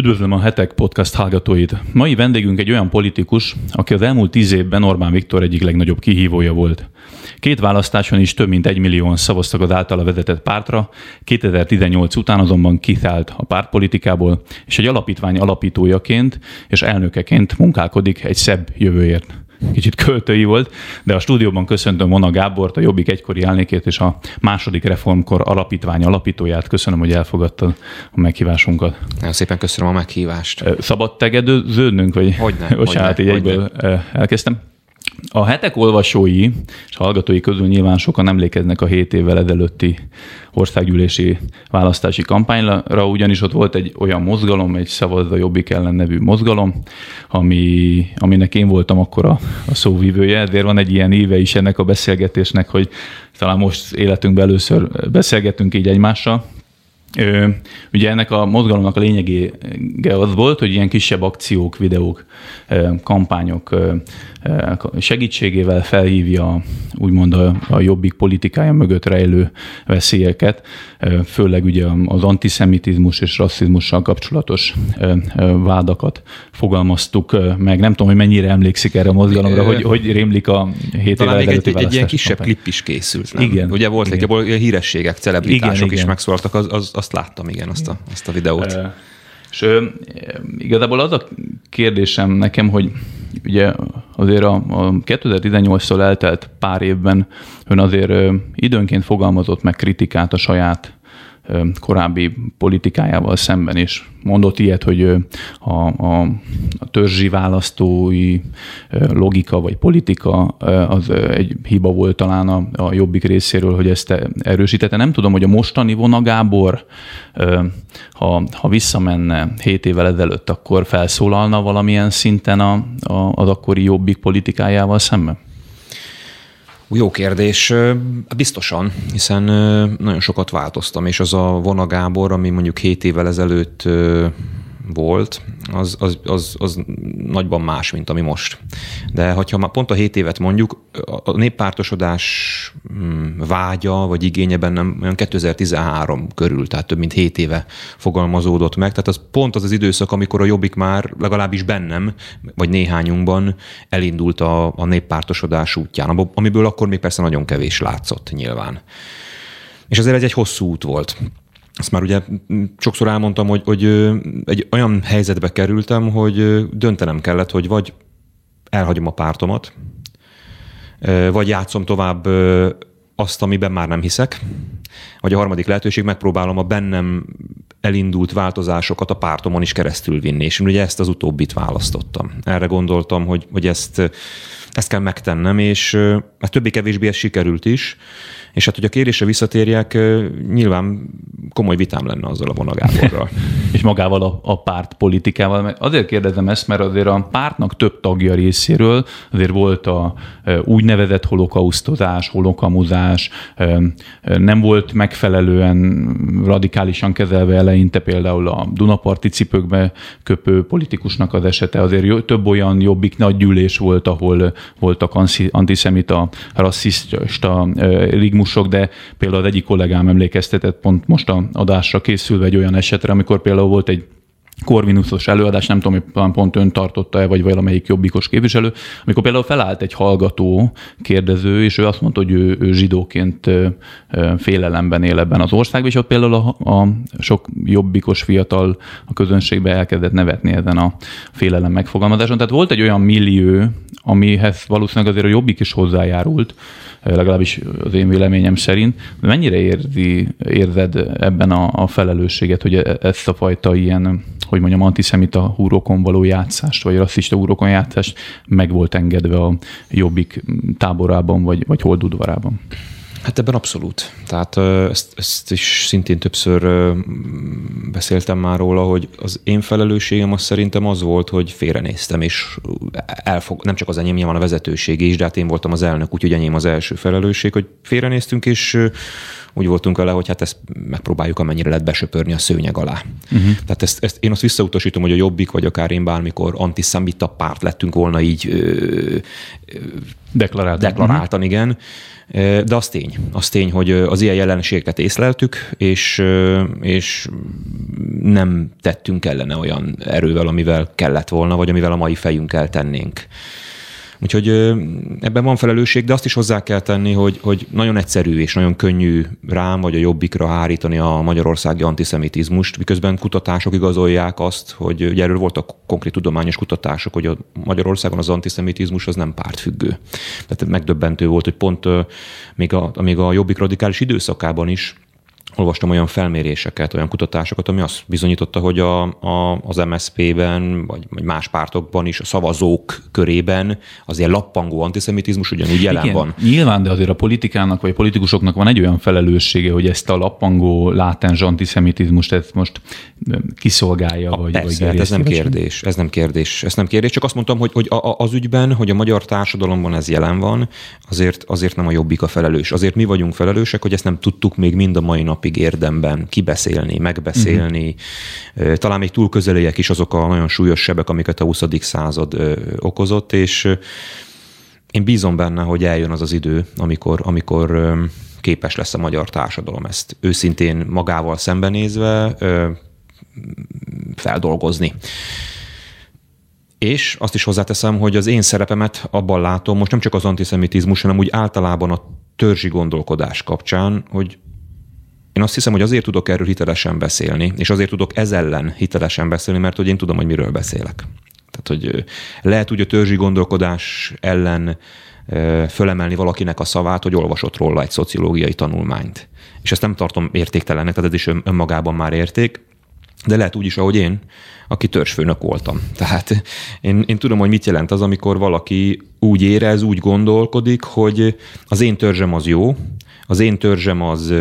Üdvözlöm a Hetek Podcast hallgatóit. Mai vendégünk egy olyan politikus, aki az elmúlt tíz évben Orbán Viktor egyik legnagyobb kihívója volt. Két választáson is több mint egy millióan szavaztak az általa vezetett pártra, 2018 után azonban kiszállt a pártpolitikából, és egy alapítvány alapítójaként és elnökeként munkálkodik egy szebb jövőért kicsit költői volt, de a stúdióban köszöntöm Mona Gábort, a Jobbik egykori elnékét és a második reformkor alapítvány alapítóját. Köszönöm, hogy elfogadtad a meghívásunkat. Nagyon szépen köszönöm a meghívást. Szabad tegedőződnünk, vagy? Hogyne. Bocsánat, így egyből elkezdtem. A hetek olvasói és hallgatói közül nyilván sokan emlékeznek a 7 évvel ezelőtti országgyűlési választási kampányra, ugyanis ott volt egy olyan mozgalom, egy Szavazza Jobbik ellen nevű mozgalom, ami, aminek én voltam akkor a, a szóvívője, ezért van egy ilyen éve is ennek a beszélgetésnek, hogy talán most életünkben először beszélgetünk így egymással, Ugye ennek a mozgalomnak a lényege az volt, hogy ilyen kisebb akciók, videók, kampányok segítségével felhívja úgymond a, a jobbik politikája mögött rejlő veszélyeket, főleg ugye az antiszemitizmus és rasszizmussal kapcsolatos vádakat fogalmaztuk meg. Nem tudom, hogy mennyire emlékszik erre a mozgalomra, hogy, hogy rémlik a hét évvel még egy, egy ilyen kisebb kampány. klip is készült. Nem? Igen. Ugye volt igen. egy, hírességek, celebritások igen, is igen. megszólaltak, az, az, azt láttam, igen, azt a, azt a videót. E, és igazából az a kérdésem nekem, hogy ugye azért a, a 2018-szól eltelt pár évben ön azért időnként fogalmazott meg kritikát a saját korábbi politikájával szemben is. Mondott ilyet, hogy a, a, a törzsi választói logika vagy politika az egy hiba volt talán a, a jobbik részéről, hogy ezt erősítette. Nem tudom, hogy a mostani Vona Gábor, ha, ha visszamenne 7 évvel ezelőtt, akkor felszólalna valamilyen szinten a, a, az akkori jobbik politikájával szemben? Jó kérdés. Biztosan, hiszen nagyon sokat változtam, és az a Vona Gábor, ami mondjuk 7 évvel ezelőtt volt, az, az, az, az nagyban más, mint ami most. De ha már pont a 7 évet mondjuk, a néppártosodás mm, vágya vagy igénye bennem olyan 2013 körül, tehát több mint 7 éve fogalmazódott meg. Tehát az pont az az időszak, amikor a Jobbik már legalábbis bennem, vagy néhányunkban elindult a, a néppártosodás útján, amiből akkor még persze nagyon kevés látszott nyilván. És azért ez egy hosszú út volt. Ezt már ugye sokszor elmondtam, hogy, hogy egy olyan helyzetbe kerültem, hogy döntenem kellett, hogy vagy elhagyom a pártomat, vagy játszom tovább azt, amiben már nem hiszek, vagy a harmadik lehetőség, megpróbálom a bennem elindult változásokat a pártomon is keresztül vinni, és én ugye ezt az utóbbit választottam. Erre gondoltam, hogy, hogy ezt, ezt kell megtennem, és hát többé-kevésbé ez sikerült is, és hát, hogy a kérésre visszatérjek, nyilván komoly vitám lenne azzal a vonagáborral. és magával a, a párt politikával. Azért kérdezem ezt, mert azért a pártnak több tagja részéről azért volt a úgynevezett holokausztozás, holokamuzás, nem volt megfelelően radikálisan kezelve eleinte például a Dunaparti cipőkbe köpő politikusnak az esete. Azért több olyan jobbik nagy volt, ahol voltak antiszemita, rasszista rigmusok, de például az egyik kollégám emlékeztetett pont most a adásra készülve egy olyan esetre, amikor például volt egy Korvinuszos előadás, nem tudom, hogy pont ön tartotta-e, vagy valamelyik jobbikos képviselő, amikor például felállt egy hallgató kérdező, és ő azt mondta, hogy ő, ő zsidóként félelemben él ebben az országban, és ott például a, a sok jobbikos fiatal a közönségbe elkezdett nevetni ezen a félelem megfogalmazáson. Tehát volt egy olyan millió, amihez valószínűleg azért a jobbik is hozzájárult, legalábbis az én véleményem szerint. Mennyire érzi, érzed ebben a, a felelősséget, hogy e, ezt a fajta ilyen, hogy mondjam, antiszemita húrokon való játszást, vagy rasszista húrokon játszást meg volt engedve a jobbik táborában, vagy, vagy holdudvarában? Hát ebben abszolút. Tehát ezt, ezt is szintén többször beszéltem már róla, hogy az én felelősségem az szerintem az volt, hogy félrenéztem, és elfog, nem csak az enyém, nyilván a vezetőség is, de hát én voltam az elnök, úgyhogy enyém az első felelősség, hogy félrenéztünk, és úgy voltunk vele, hogy hát ezt megpróbáljuk amennyire lehet besöpörni a szőnyeg alá. Uh-huh. Tehát ezt, ezt, én azt visszautasítom, hogy a Jobbik, vagy akár én bármikor antiszemita párt lettünk volna így ö, ö, deklaráltan. deklaráltan, uh-huh. igen. De az tény, az tény, hogy az ilyen jelenségeket észleltük, és, és nem tettünk ellene olyan erővel, amivel kellett volna, vagy amivel a mai fejünkkel tennénk. Úgyhogy ebben van felelősség, de azt is hozzá kell tenni, hogy, hogy nagyon egyszerű és nagyon könnyű rám vagy a jobbikra hárítani a magyarországi antiszemitizmust, miközben kutatások igazolják azt, hogy ugye erről voltak konkrét tudományos kutatások, hogy a Magyarországon az antiszemitizmus az nem pártfüggő. Tehát megdöbbentő volt, hogy pont még a, még a jobbik radikális időszakában is olvastam olyan felméréseket, olyan kutatásokat, ami azt bizonyította, hogy a, a, az MSZP-ben, vagy, vagy más pártokban is, a szavazók körében az ilyen lappangó antiszemitizmus ugyanúgy jelen Igen, van. Nyilván, de azért a politikának, vagy a politikusoknak van egy olyan felelőssége, hogy ezt a lappangó látens antiszemitizmust ezt most kiszolgálja, a, vagy, persze, vagy hát ez nem kérdés, ez nem kérdés, ez nem kérdés, csak azt mondtam, hogy, hogy a, az ügyben, hogy a magyar társadalomban ez jelen van, azért, azért nem a jobbik a felelős. Azért mi vagyunk felelősek, hogy ezt nem tudtuk még mind a mai napig érdemben kibeszélni, megbeszélni. Uh-huh. Talán még túl közeliek is azok a nagyon súlyos sebek, amiket a 20. század okozott, és én bízom benne, hogy eljön az az idő, amikor, amikor képes lesz a magyar társadalom ezt őszintén magával szembenézve feldolgozni. És azt is hozzáteszem, hogy az én szerepemet abban látom, most nem csak az antiszemitizmus, hanem úgy általában a törzsi gondolkodás kapcsán, hogy én azt hiszem, hogy azért tudok erről hitelesen beszélni, és azért tudok ez ellen hitelesen beszélni, mert hogy én tudom, hogy miről beszélek. Tehát, hogy lehet úgy a törzsi gondolkodás ellen fölemelni valakinek a szavát, hogy olvasott róla egy szociológiai tanulmányt. És ezt nem tartom értéktelennek, tehát ez is önmagában már érték, de lehet úgy is, ahogy én, aki törzsfőnök voltam. Tehát én, én tudom, hogy mit jelent az, amikor valaki úgy érez, úgy gondolkodik, hogy az én törzsem az jó, az én törzsem az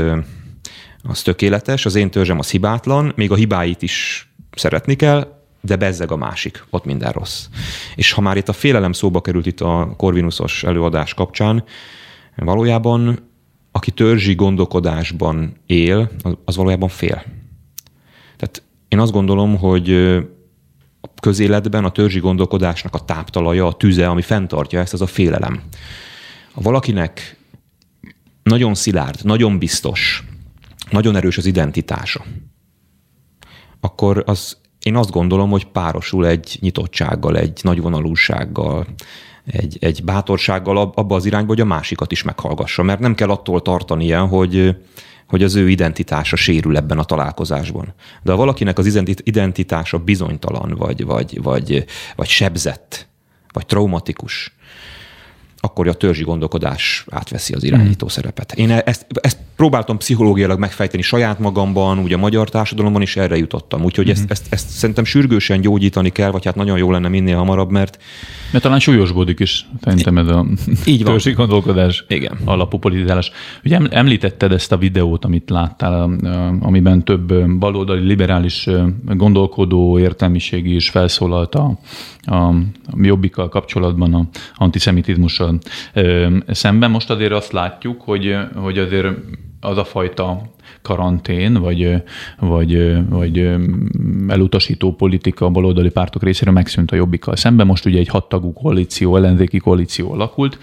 az tökéletes, az én törzsem az hibátlan, még a hibáit is szeretni kell, de bezzeg a másik, ott minden rossz. És ha már itt a félelem szóba került itt a Corvinusos előadás kapcsán, valójában aki törzsi gondolkodásban él, az valójában fél. Tehát én azt gondolom, hogy a közéletben a törzsi gondolkodásnak a táptalaja, a tüze, ami fenntartja ezt, az a félelem. Ha valakinek nagyon szilárd, nagyon biztos, nagyon erős az identitása, akkor az én azt gondolom, hogy párosul egy nyitottsággal, egy nagyvonalúsággal, egy, egy bátorsággal abba az irányba, hogy a másikat is meghallgassa, mert nem kell attól tartania, hogy, hogy az ő identitása sérül ebben a találkozásban. De ha valakinek az identitása bizonytalan, vagy, vagy, vagy, vagy sebzett, vagy traumatikus, akkor a törzsi gondolkodás átveszi az irányító mm. szerepet. Én e- ezt, ezt próbáltam pszichológiailag megfejteni saját magamban, ugye a magyar társadalomban is erre jutottam. Úgyhogy mm. ezt, ezt, ezt szerintem sürgősen gyógyítani kell, vagy hát nagyon jó lenne minél hamarabb, mert... Mert talán súlyosbodik is szerintem ez a így van. gondolkodás Igen. alapú politizálás. Ugye említetted ezt a videót, amit láttál, amiben több baloldali liberális gondolkodó értelmiségi is felszólalt a, a jobbikkal kapcsolatban, a antiszemitizmussal szemben. Most azért azt látjuk, hogy, hogy azért az a fajta karantén, vagy, vagy, vagy elutasító politika a baloldali pártok részéről megszűnt a jobbikkal szemben. Most ugye egy hattagú koalíció, ellenzéki koalíció alakult.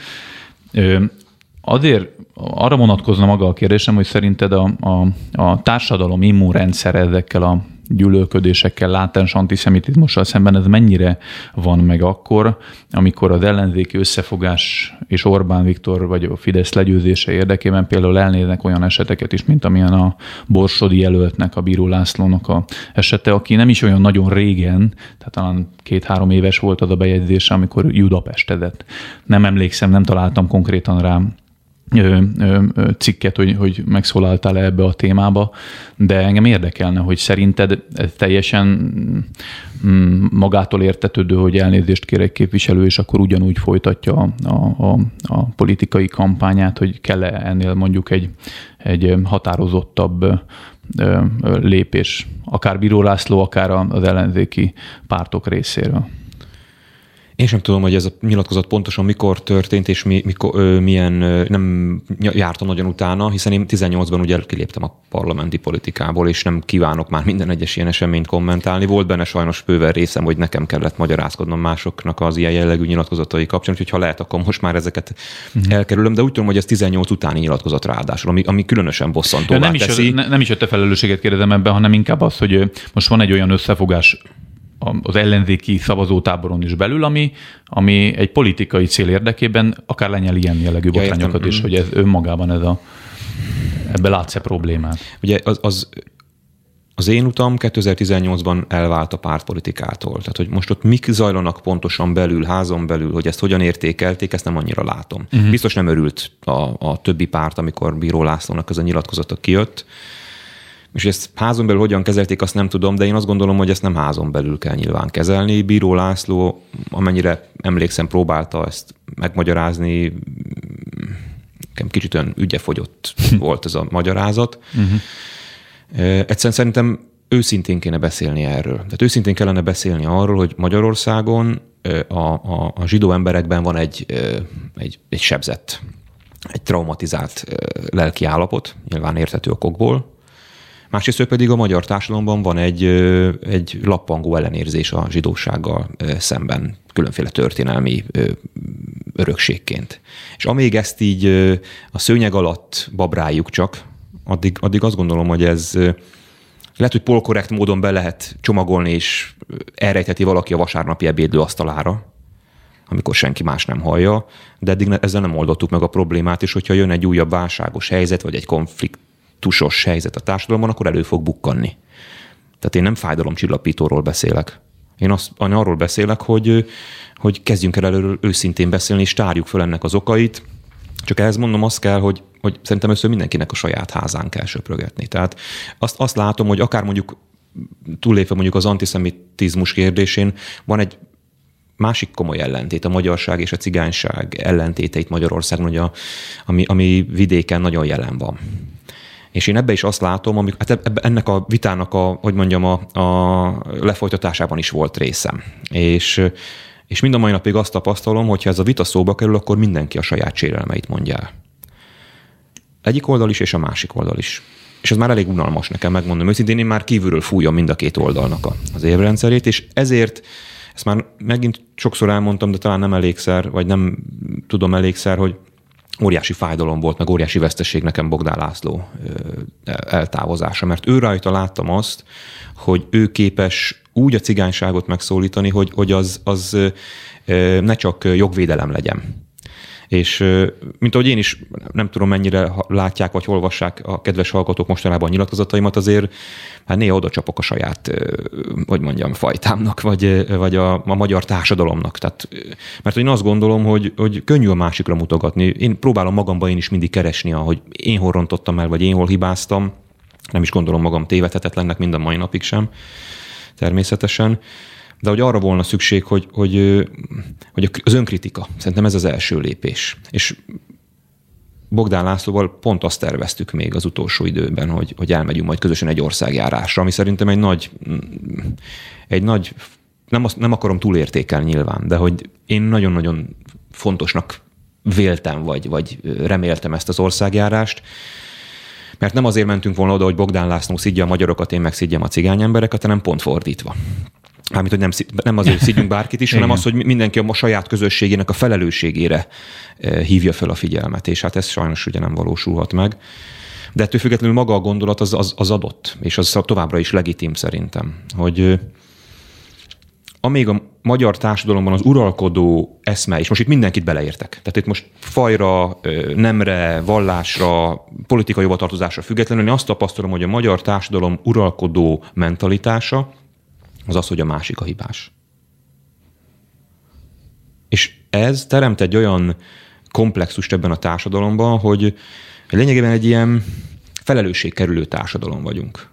Azért arra vonatkozna maga a kérdésem, hogy szerinted a, a, a társadalom immunrendszer ezekkel a gyűlölködésekkel, látens antiszemitizmussal szemben ez mennyire van meg akkor, amikor az ellenzéki összefogás és Orbán Viktor vagy a Fidesz legyőzése érdekében például elnéznek olyan eseteket is, mint amilyen a Borsodi jelöltnek, a Bíró Lászlónak a esete, aki nem is olyan nagyon régen, tehát talán két-három éves volt az a bejegyzése, amikor Judapestedett. Nem emlékszem, nem találtam konkrétan rá cikket, hogy, hogy megszólaltál ebbe a témába, de engem érdekelne, hogy szerinted teljesen mm, magától értetődő, hogy elnézést kér egy képviselő, és akkor ugyanúgy folytatja a, a, a politikai kampányát, hogy kell-e ennél mondjuk egy, egy határozottabb lépés, akár Bíró László, akár az ellenzéki pártok részéről. Én sem tudom, hogy ez a nyilatkozat pontosan mikor történt, és mi, mikor, ö, milyen, ö, nem jártam nagyon utána, hiszen én 18-ban ugye kiléptem a parlamenti politikából, és nem kívánok már minden egyes ilyen eseményt kommentálni. Volt benne sajnos bőven részem, hogy nekem kellett magyarázkodnom másoknak az ilyen jellegű nyilatkozatai kapcsán, úgyhogy ha lehet, akkor most már ezeket uh-huh. elkerülöm, de úgy tudom, hogy ez 18 utáni nyilatkozat ráadásul, ami, ami különösen bosszantó. nem, is, teszi. nem is a te felelősséget kérdezem ebben, hanem inkább az, hogy most van egy olyan összefogás az ellenzéki szavazótáboron is belül, ami, ami egy politikai cél érdekében akár lenyel ilyen jellegű ja, botrányokat is, hogy ez önmagában ez a, ebbe látsz-e problémát? Ugye az, az az én utam 2018-ban elvált a pártpolitikától. Tehát, hogy most ott mik zajlanak pontosan belül, házon belül, hogy ezt hogyan értékelték, ezt nem annyira látom. Uh-huh. Biztos nem örült a, a többi párt, amikor Bíró Lászlónak ez a nyilatkozata kijött. És ezt házon belül hogyan kezelték, azt nem tudom, de én azt gondolom, hogy ezt nem házon belül kell nyilván kezelni. Bíró László, amennyire emlékszem, próbálta ezt megmagyarázni, nekem kicsit olyan ügyefogyott volt ez a magyarázat. Uh-huh. Egyszerűen szerintem őszintén kéne beszélni erről. Tehát őszintén kellene beszélni arról, hogy Magyarországon a, a, a zsidó emberekben van egy, egy, egy sebzett, egy traumatizált lelki állapot, nyilván érthető okokból, Másrészt pedig a magyar társadalomban van egy, egy lappangó ellenérzés a zsidósággal szemben, különféle történelmi örökségként. És amíg ezt így a szőnyeg alatt babráljuk csak, addig, addig azt gondolom, hogy ez lehet, hogy polkorrekt módon be lehet csomagolni, és elrejtheti valaki a vasárnapi ebédlő asztalára, amikor senki más nem hallja, de eddig ezzel nem oldottuk meg a problémát, és hogyha jön egy újabb válságos helyzet, vagy egy konflikt, tusos helyzet a társadalomban, akkor elő fog bukkanni. Tehát én nem fájdalomcsillapítóról beszélek. Én azt, arról beszélek, hogy, hogy kezdjünk el előről őszintén beszélni, és tárjuk fel ennek az okait. Csak ehhez mondom, azt kell, hogy, hogy szerintem össze mindenkinek a saját házán kell söprögetni. Tehát azt, azt látom, hogy akár mondjuk túllépve mondjuk az antiszemitizmus kérdésén, van egy másik komoly ellentét, a magyarság és a cigányság ellentéteit Magyarországon, a, ami, ami vidéken nagyon jelen van. És én ebbe is azt látom, amik, hát ebbe, ennek a vitának a, hogy mondjam, a, a lefolytatásában is volt részem. És, és mind a mai napig azt tapasztalom, hogy ha ez a vita szóba kerül, akkor mindenki a saját sérelmeit mondja el. Egyik oldal is, és a másik oldal is. És ez már elég unalmas nekem, megmondom őszintén, én már kívülről fújom mind a két oldalnak az évrendszerét, és ezért ezt már megint sokszor elmondtam, de talán nem elégszer, vagy nem tudom elégszer, hogy óriási fájdalom volt, meg óriási veszteség nekem Bogdán László eltávozása, mert ő rajta láttam azt, hogy ő képes úgy a cigányságot megszólítani, hogy, hogy az, az ne csak jogvédelem legyen, és mint ahogy én is nem tudom mennyire látják vagy olvassák a kedves hallgatók mostanában a nyilatkozataimat, azért hát néha oda csapok a saját, hogy mondjam, fajtámnak, vagy, vagy a, a magyar társadalomnak. Tehát, mert én azt gondolom, hogy, hogy könnyű a másikra mutogatni. Én próbálom magamban én is mindig keresni, hogy én hol rontottam el, vagy én hol hibáztam. Nem is gondolom magam tévedhetetlennek mind a mai napig sem, természetesen de hogy arra volna szükség, hogy, hogy, hogy az önkritika. Szerintem ez az első lépés. És Bogdán Lászlóval pont azt terveztük még az utolsó időben, hogy, hogy elmegyünk majd közösen egy országjárásra, ami szerintem egy nagy, egy nagy nem, azt, nem akarom túlértékelni nyilván, de hogy én nagyon-nagyon fontosnak véltem, vagy, vagy reméltem ezt az országjárást, mert nem azért mentünk volna oda, hogy Bogdán László szidja a magyarokat, én meg szidjam a cigány embereket, hanem pont fordítva. Mármint, hogy nem, nem azért szidjunk bárkit is, hanem az, hogy mindenki a saját közösségének a felelősségére eh, hívja fel a figyelmet, és hát ez sajnos ugye nem valósulhat meg. De ettől függetlenül maga a gondolat az, az, az adott, és az továbbra is legitim szerintem, hogy eh, amíg a magyar társadalomban az uralkodó eszme, és most itt mindenkit beleértek, tehát itt most fajra, eh, nemre, vallásra, politikai hovatartozásra függetlenül, én azt tapasztalom, hogy a magyar társadalom uralkodó mentalitása, az az, hogy a másik a hibás. És ez teremt egy olyan komplexust ebben a társadalomban, hogy lényegében egy ilyen felelősségkerülő társadalom vagyunk.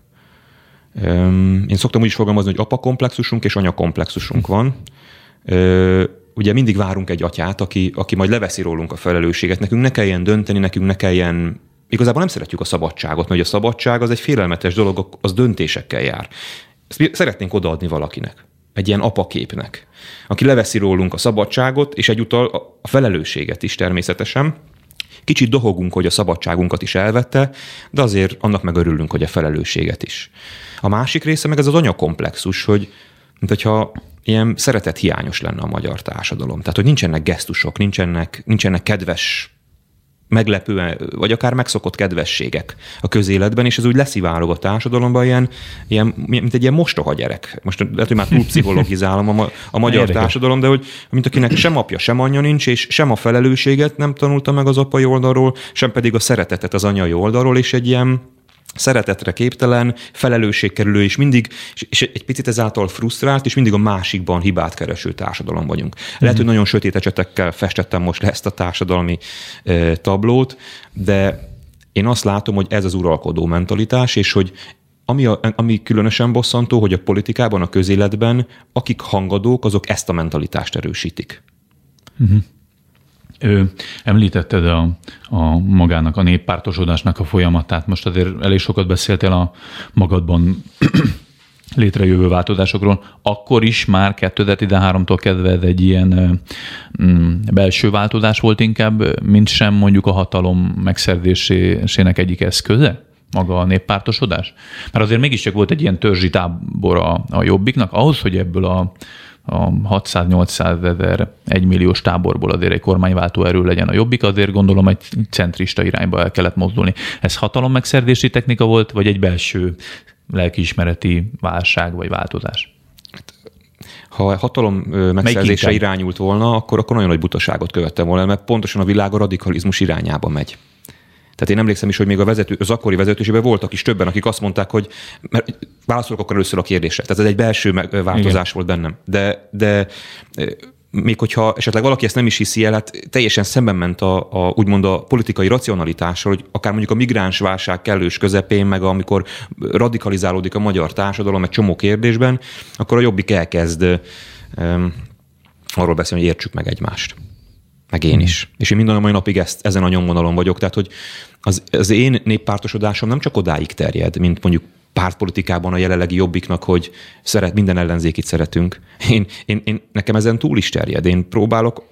Én szoktam úgy is fogalmazni, hogy apa komplexusunk és anya komplexusunk van. Ugye mindig várunk egy atyát, aki, aki majd leveszi rólunk a felelősséget. Nekünk ne kelljen dönteni, nekünk ne kelljen Igazából nem szeretjük a szabadságot, mert a szabadság az egy félelmetes dolog, az döntésekkel jár. Ezt szeretnénk odaadni valakinek. egy ilyen apaképnek, aki leveszi rólunk a szabadságot, és egyúttal a felelősséget is természetesen. Kicsit dohogunk, hogy a szabadságunkat is elvette, de azért annak meg örülünk, hogy a felelősséget is. A másik része meg ez az anyakomplexus, hogy mint hogyha ilyen szeretet hiányos lenne a magyar társadalom. Tehát, hogy nincsenek gesztusok, nincsenek, nincsenek kedves meglepően, vagy akár megszokott kedvességek a közéletben, és ez úgy leszivárog a társadalomban, ilyen, ilyen, mint egy ilyen mostoha gyerek. Most lehet, hogy már túl pszichologizálom a, a magyar Érdekes. társadalom, de hogy mint akinek sem apja, sem anyja nincs, és sem a felelősséget nem tanulta meg az apai oldalról, sem pedig a szeretetet az anyai oldalról, és egy ilyen szeretetre képtelen, felelősségkerülő, és mindig, és egy picit ezáltal frusztrált, és mindig a másikban hibát kereső társadalom vagyunk. Lehet, mm-hmm. hogy nagyon sötét ecsetekkel festettem most le ezt a társadalmi e, tablót, de én azt látom, hogy ez az uralkodó mentalitás, és hogy ami, a, ami különösen bosszantó, hogy a politikában, a közéletben, akik hangadók, azok ezt a mentalitást erősítik. Mm-hmm. Ő, említetted a, a magának, a néppártosodásnak a folyamatát. Most azért elég sokat beszéltél a magadban létrejövő változásokról. Akkor is már 2013-tól kezdve ez egy ilyen mm, belső változás volt inkább, mint sem mondjuk a hatalom megszerzésének egyik eszköze? maga a néppártosodás? Mert azért mégiscsak volt egy ilyen törzsi tábor a, a jobbiknak, ahhoz, hogy ebből a a 600-800 ezer egymilliós táborból azért egy kormányváltó erő legyen a jobbik, azért gondolom egy centrista irányba el kellett mozdulni. Ez hatalom megszerzési technika volt, vagy egy belső lelkiismereti válság vagy változás? ha hatalom megszerzése irányult volna, akkor, akkor nagyon nagy butaságot követtem volna, mert pontosan a világ a radikalizmus irányába megy. Tehát én emlékszem is, hogy még a vezető, az akkori vezetőségben voltak is többen, akik azt mondták, hogy mert válaszolok akkor először a kérdésre. Tehát ez egy belső változás Igen. volt bennem. De, de még hogyha esetleg valaki ezt nem is hiszi el, hát teljesen szemben ment a, a, úgymond a politikai racionalitással, hogy akár mondjuk a migráns válság kellős közepén, meg amikor radikalizálódik a magyar társadalom egy csomó kérdésben, akkor a jobbik elkezd um, arról beszélni, hogy értsük meg egymást meg én is. És én minden a mai napig ezt, ezen a nyomvonalon vagyok, tehát hogy az, az én néppártosodásom nem csak odáig terjed, mint mondjuk pártpolitikában a jelenlegi jobbiknak, hogy szeret, minden ellenzékit szeretünk. Én, én, én, nekem ezen túl is terjed. Én próbálok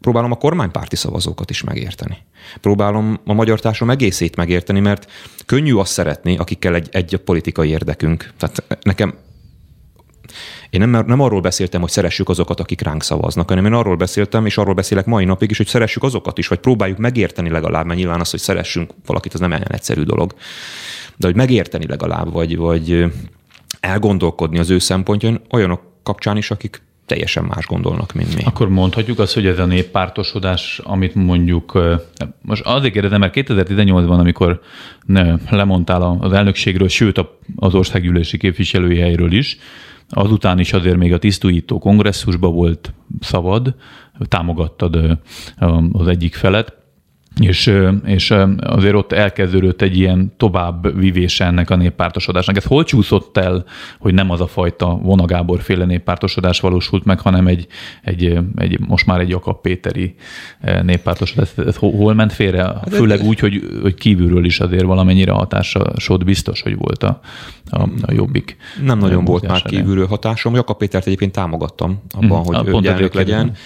próbálom a kormánypárti szavazókat is megérteni. Próbálom a magyar társadalom egészét megérteni, mert könnyű azt szeretni, akikkel egy, egy politikai érdekünk. Tehát nekem én nem, nem arról beszéltem, hogy szeressük azokat, akik ránk szavaznak, hanem én arról beszéltem, és arról beszélek mai napig is, hogy szeressük azokat is, vagy próbáljuk megérteni legalább, mert nyilván az, hogy szeressünk valakit, az nem olyan egyszerű dolog. De hogy megérteni legalább, vagy, vagy elgondolkodni az ő szempontján olyanok kapcsán is, akik teljesen más gondolnak, mint mi. Akkor mondhatjuk azt, hogy ez a néppártosodás, amit mondjuk, most azért kérdezem, mert 2018-ban, amikor lemondtál az elnökségről, sőt az országgyűlési képviselői helyről is, Azután is azért még a tisztújító kongresszusba volt szabad, támogattad az egyik felet, és, és azért ott elkezdődött egy ilyen tovább vivése ennek a néppártosodásnak. Ez hol csúszott el, hogy nem az a fajta vonagábor féle néppártosodás valósult meg, hanem egy, egy, egy most már egy Jakab Péteri néppártosodás. Ez, ez hol ment félre? Hát Főleg úgy, hogy, hogy kívülről is azért valamennyire hatásod biztos, hogy volt a, a, a jobbik. Nem nagyon volt már kívülről hatásom. Jakab Pétert egyébként támogattam abban, hmm, hogy ő legyen. legyen.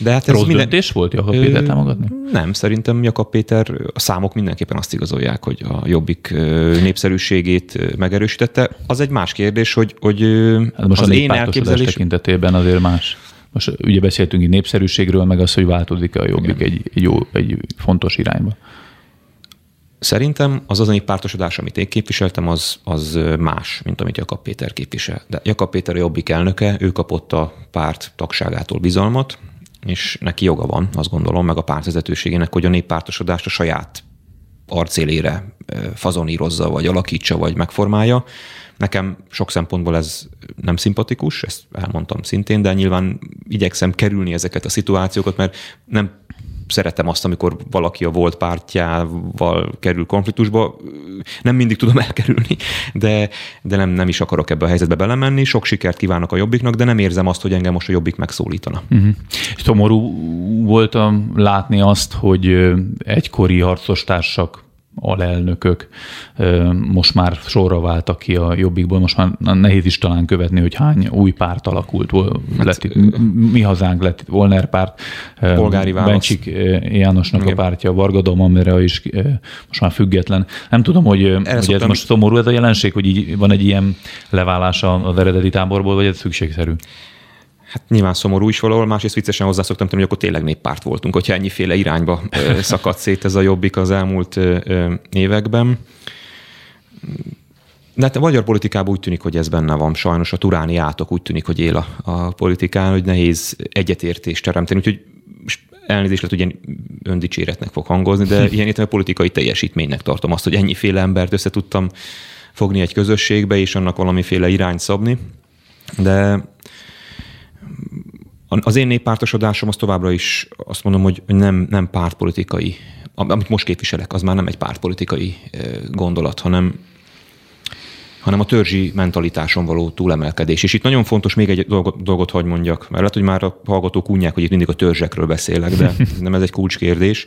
De hát ez Rossz minden... döntés volt Jakab Péter támogatni? Nem, szerintem Jakab Péter, a számok mindenképpen azt igazolják, hogy a jobbik népszerűségét megerősítette. Az egy más kérdés, hogy, hogy hát most az a én elképzelés... tekintetében azért más. Most ugye beszéltünk így népszerűségről, meg az, hogy változik a jobbik egy, egy, jó, egy fontos irányba. Szerintem az az a néppártosodás, amit én képviseltem, az, az más, mint amit Jakab Péter képvisel. De Jakab Péter a jobbik elnöke, ő kapott a párt tagságától bizalmat, és neki joga van, azt gondolom, meg a pártvezetőségének, hogy a néppártosodást a saját arcélére fazonírozza, vagy alakítsa, vagy megformálja. Nekem sok szempontból ez nem szimpatikus, ezt elmondtam szintén, de nyilván igyekszem kerülni ezeket a szituációkat, mert nem szeretem azt, amikor valaki a volt pártjával kerül konfliktusba. Nem mindig tudom elkerülni, de, de nem, nem is akarok ebbe a helyzetbe belemenni. Sok sikert kívánok a Jobbiknak, de nem érzem azt, hogy engem most a Jobbik megszólítana. Uh-huh. És szomorú voltam látni azt, hogy egykori harcostársak alelnökök most már sorra váltak ki a jobbikból, most már nehéz is talán követni, hogy hány új párt alakult. Hát, lett mi hazánk lett itt Volner párt, polgári válasz. Bencsik Jánosnak Igen. a pártja, Varga Domamira is most már független. Nem tudom, hogy, hogy ez most szomorú ez a jelenség, hogy így van egy ilyen leválás az eredeti táborból, vagy ez szükségszerű? Hát nyilván szomorú is valahol, másrészt viccesen hozzászoktam tenni, hogy akkor tényleg néppárt voltunk, hogyha ennyiféle irányba szakadt szét ez a jobbik az elmúlt években. De hát a magyar politikában úgy tűnik, hogy ez benne van sajnos. A turáni átok úgy tűnik, hogy él a, a politikán, hogy nehéz egyetértést teremteni. Úgyhogy elnézést lehet, hogy ilyen öndicséretnek fog hangozni, de ilyen értelme politikai teljesítménynek tartom azt, hogy ennyiféle embert össze tudtam fogni egy közösségbe, és annak valamiféle irányt szabni. De az én néppártosodásom az továbbra is azt mondom, hogy nem, nem pártpolitikai. Amit most képviselek, az már nem egy pártpolitikai gondolat, hanem hanem a törzsi mentalitáson való túlemelkedés. És itt nagyon fontos még egy dolgot, hagy mondjak, mert lehet, hogy már a hallgatók unják, hogy itt mindig a törzsekről beszélek, de nem ez egy kulcskérdés,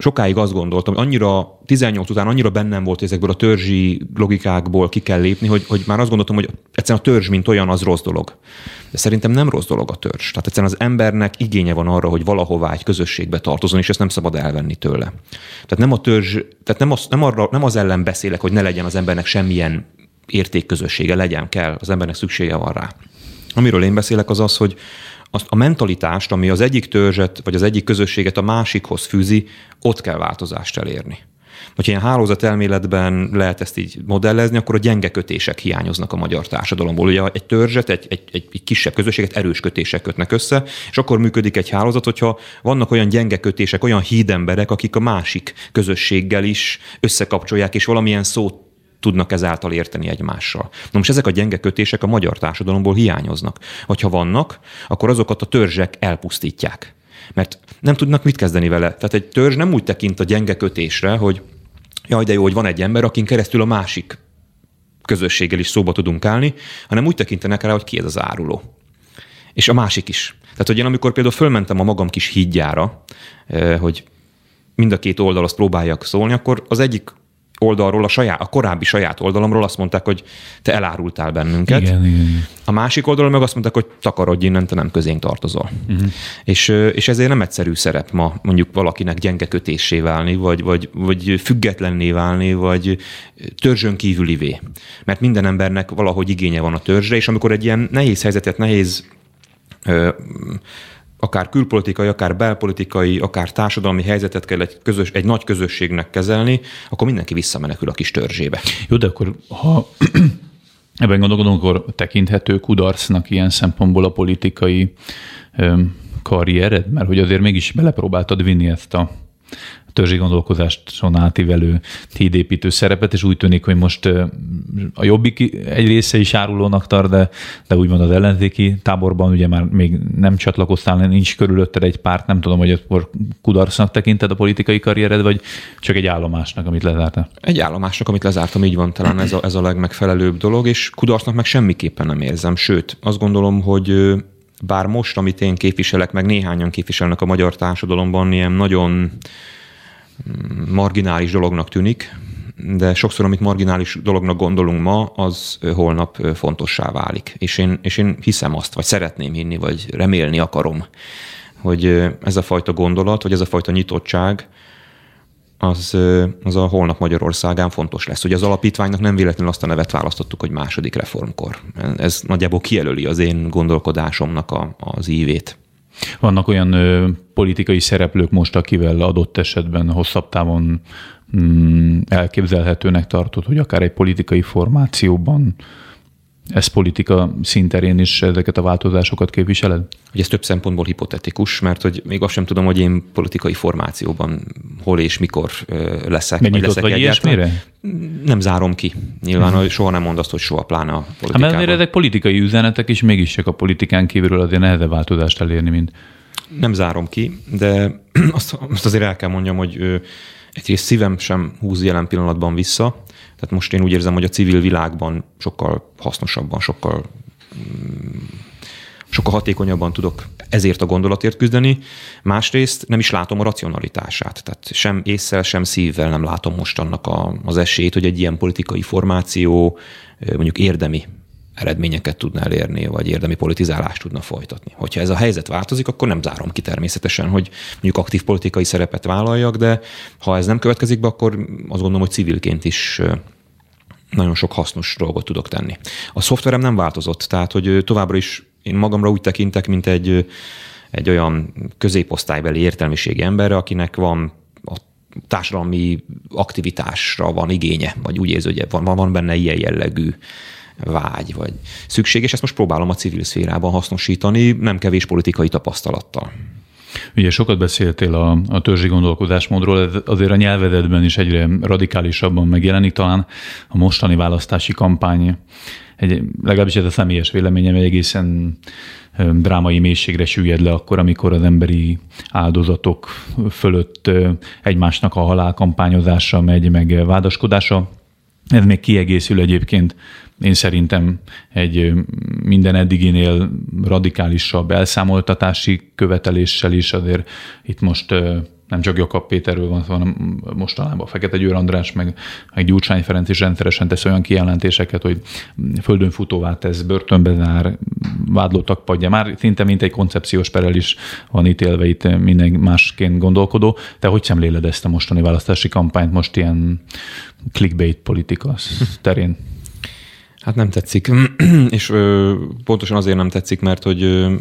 sokáig azt gondoltam, hogy annyira 18 után annyira bennem volt, hogy ezekből a törzsi logikákból ki kell lépni, hogy, hogy már azt gondoltam, hogy egyszerűen a törzs, mint olyan, az rossz dolog. De szerintem nem rossz dolog a törzs. Tehát egyszerűen az embernek igénye van arra, hogy valahová egy közösségbe tartozon, és ezt nem szabad elvenni tőle. Tehát nem a törzs, tehát nem az, nem, arra, nem az ellen beszélek, hogy ne legyen az embernek semmilyen értékközössége, legyen kell, az embernek szüksége van rá. Amiről én beszélek, az az, hogy azt a mentalitást, ami az egyik törzset, vagy az egyik közösséget a másikhoz fűzi, ott kell változást elérni. Hogyha ilyen hálózat elméletben lehet ezt így modellezni, akkor a gyenge kötések hiányoznak a magyar társadalomból. Ugye egy törzset, egy, egy, egy kisebb közösséget erős kötések kötnek össze, és akkor működik egy hálózat, hogyha vannak olyan gyenge kötések, olyan hídemberek, akik a másik közösséggel is összekapcsolják, és valamilyen szót tudnak ezáltal érteni egymással. Na most ezek a gyenge kötések a magyar társadalomból hiányoznak. Hogyha vannak, akkor azokat a törzsek elpusztítják. Mert nem tudnak mit kezdeni vele. Tehát egy törzs nem úgy tekint a gyenge kötésre, hogy jaj, de jó, hogy van egy ember, akin keresztül a másik közösséggel is szóba tudunk állni, hanem úgy tekintenek rá, hogy ki ez az áruló. És a másik is. Tehát, hogy én amikor például fölmentem a magam kis hídjára, eh, hogy mind a két oldal azt próbáljak szólni, akkor az egyik oldalról, a, saját, a korábbi saját oldalamról azt mondták, hogy te elárultál bennünket. Igen, igen. A másik oldalról meg azt mondták, hogy takarodj innen, te nem közénk tartozol. Uh-huh. És, és ezért nem egyszerű szerep ma mondjuk valakinek gyenge kötéssé válni, vagy, vagy, vagy függetlenné válni, vagy törzsön kívülivé. Mert minden embernek valahogy igénye van a törzsre, és amikor egy ilyen nehéz helyzetet, nehéz akár külpolitikai, akár belpolitikai, akár társadalmi helyzetet kell egy, közös, egy nagy közösségnek kezelni, akkor mindenki visszamenekül a kis törzsébe. Jó, de akkor ha ebben gondolkodom, akkor tekinthető kudarcnak ilyen szempontból a politikai karriered, mert hogy azért mégis belepróbáltad vinni ezt a törzsi gondolkozáson átívelő hídépítő szerepet, és úgy tűnik, hogy most a jobbik egy része is árulónak tart, de, de úgymond az ellenzéki táborban ugye már még nem csatlakoztál, nincs körülötted egy párt, nem tudom, hogy akkor kudarcnak tekinted a politikai karriered, vagy csak egy állomásnak, amit lezártál? Egy állomásnak, amit lezártam, így van talán ez a, ez a legmegfelelőbb dolog, és kudarcnak meg semmiképpen nem érzem. Sőt, azt gondolom, hogy bár most, amit én képviselek, meg néhányan képviselnek a magyar társadalomban, ilyen nagyon marginális dolognak tűnik, de sokszor, amit marginális dolognak gondolunk ma, az holnap fontossá válik. És én, és én hiszem azt, vagy szeretném hinni, vagy remélni akarom, hogy ez a fajta gondolat, vagy ez a fajta nyitottság, az, az a holnap Magyarországán fontos lesz. Ugye az alapítványnak nem véletlenül azt a nevet választottuk, hogy második reformkor. Ez nagyjából kijelöli az én gondolkodásomnak a, az ívét. Vannak olyan ö, politikai szereplők most, akivel adott esetben hosszabb távon mm, elképzelhetőnek tartott, hogy akár egy politikai formációban ez politika szinterén is ezeket a változásokat képviseled? Hogy ez több szempontból hipotetikus, mert hogy még azt sem tudom, hogy én politikai formációban hol és mikor leszek. vagy leszek vagy ilyesmire? Nem zárom ki. Nyilván, hogy soha nem mond azt, hogy soha pláne a politikában. Hát, mert ezek politikai üzenetek, és mégis csak a politikán kívülről azért nehezebb változást elérni, mint... Nem zárom ki, de azt, azt azért el kell mondjam, hogy egyrészt szívem sem húz jelen pillanatban vissza, tehát most én úgy érzem, hogy a civil világban sokkal hasznosabban, sokkal mm, sokkal hatékonyabban tudok ezért a gondolatért küzdeni, másrészt nem is látom a racionalitását. Tehát sem észsel, sem szívvel nem látom most annak a, az esélyt, hogy egy ilyen politikai formáció mondjuk érdemi eredményeket tudna elérni, vagy érdemi politizálást tudna folytatni. Hogyha ez a helyzet változik, akkor nem zárom ki természetesen, hogy mondjuk aktív politikai szerepet vállaljak, de ha ez nem következik be, akkor azt gondolom, hogy civilként is nagyon sok hasznos dolgot tudok tenni. A szoftverem nem változott, tehát hogy továbbra is én magamra úgy tekintek, mint egy, egy olyan középosztálybeli értelmiségi emberre, akinek van a társadalmi aktivitásra van igénye, vagy úgy érzi, hogy van, van benne ilyen jellegű vágy, vagy szükség, és ezt most próbálom a civil szférában hasznosítani, nem kevés politikai tapasztalattal. Ugye sokat beszéltél a, a törzsi gondolkodásmódról, azért a nyelvedetben is egyre radikálisabban megjelenik, talán a mostani választási kampány, egy, legalábbis ez a személyes véleményem, egy egészen drámai mélységre süllyed le akkor, amikor az emberi áldozatok fölött egymásnak a halálkampányozása megy, meg vádaskodása. Ez még kiegészül egyébként én szerintem egy minden eddiginél radikálisabb elszámoltatási követeléssel is azért itt most nem csak Jakab Péterről van hanem mostanában Fekete Győr András, meg, meg Gyurcsány Ferenc is rendszeresen tesz olyan kijelentéseket, hogy földön futóvá tesz, börtönbe zár, vádlottak padja. Már szinte mint egy koncepciós perel is van ítélve itt minden másként gondolkodó. De hogy szemléled ezt a mostani választási kampányt most ilyen clickbait politika terén? Hát nem tetszik, és ö, pontosan azért nem tetszik, mert hogy ö,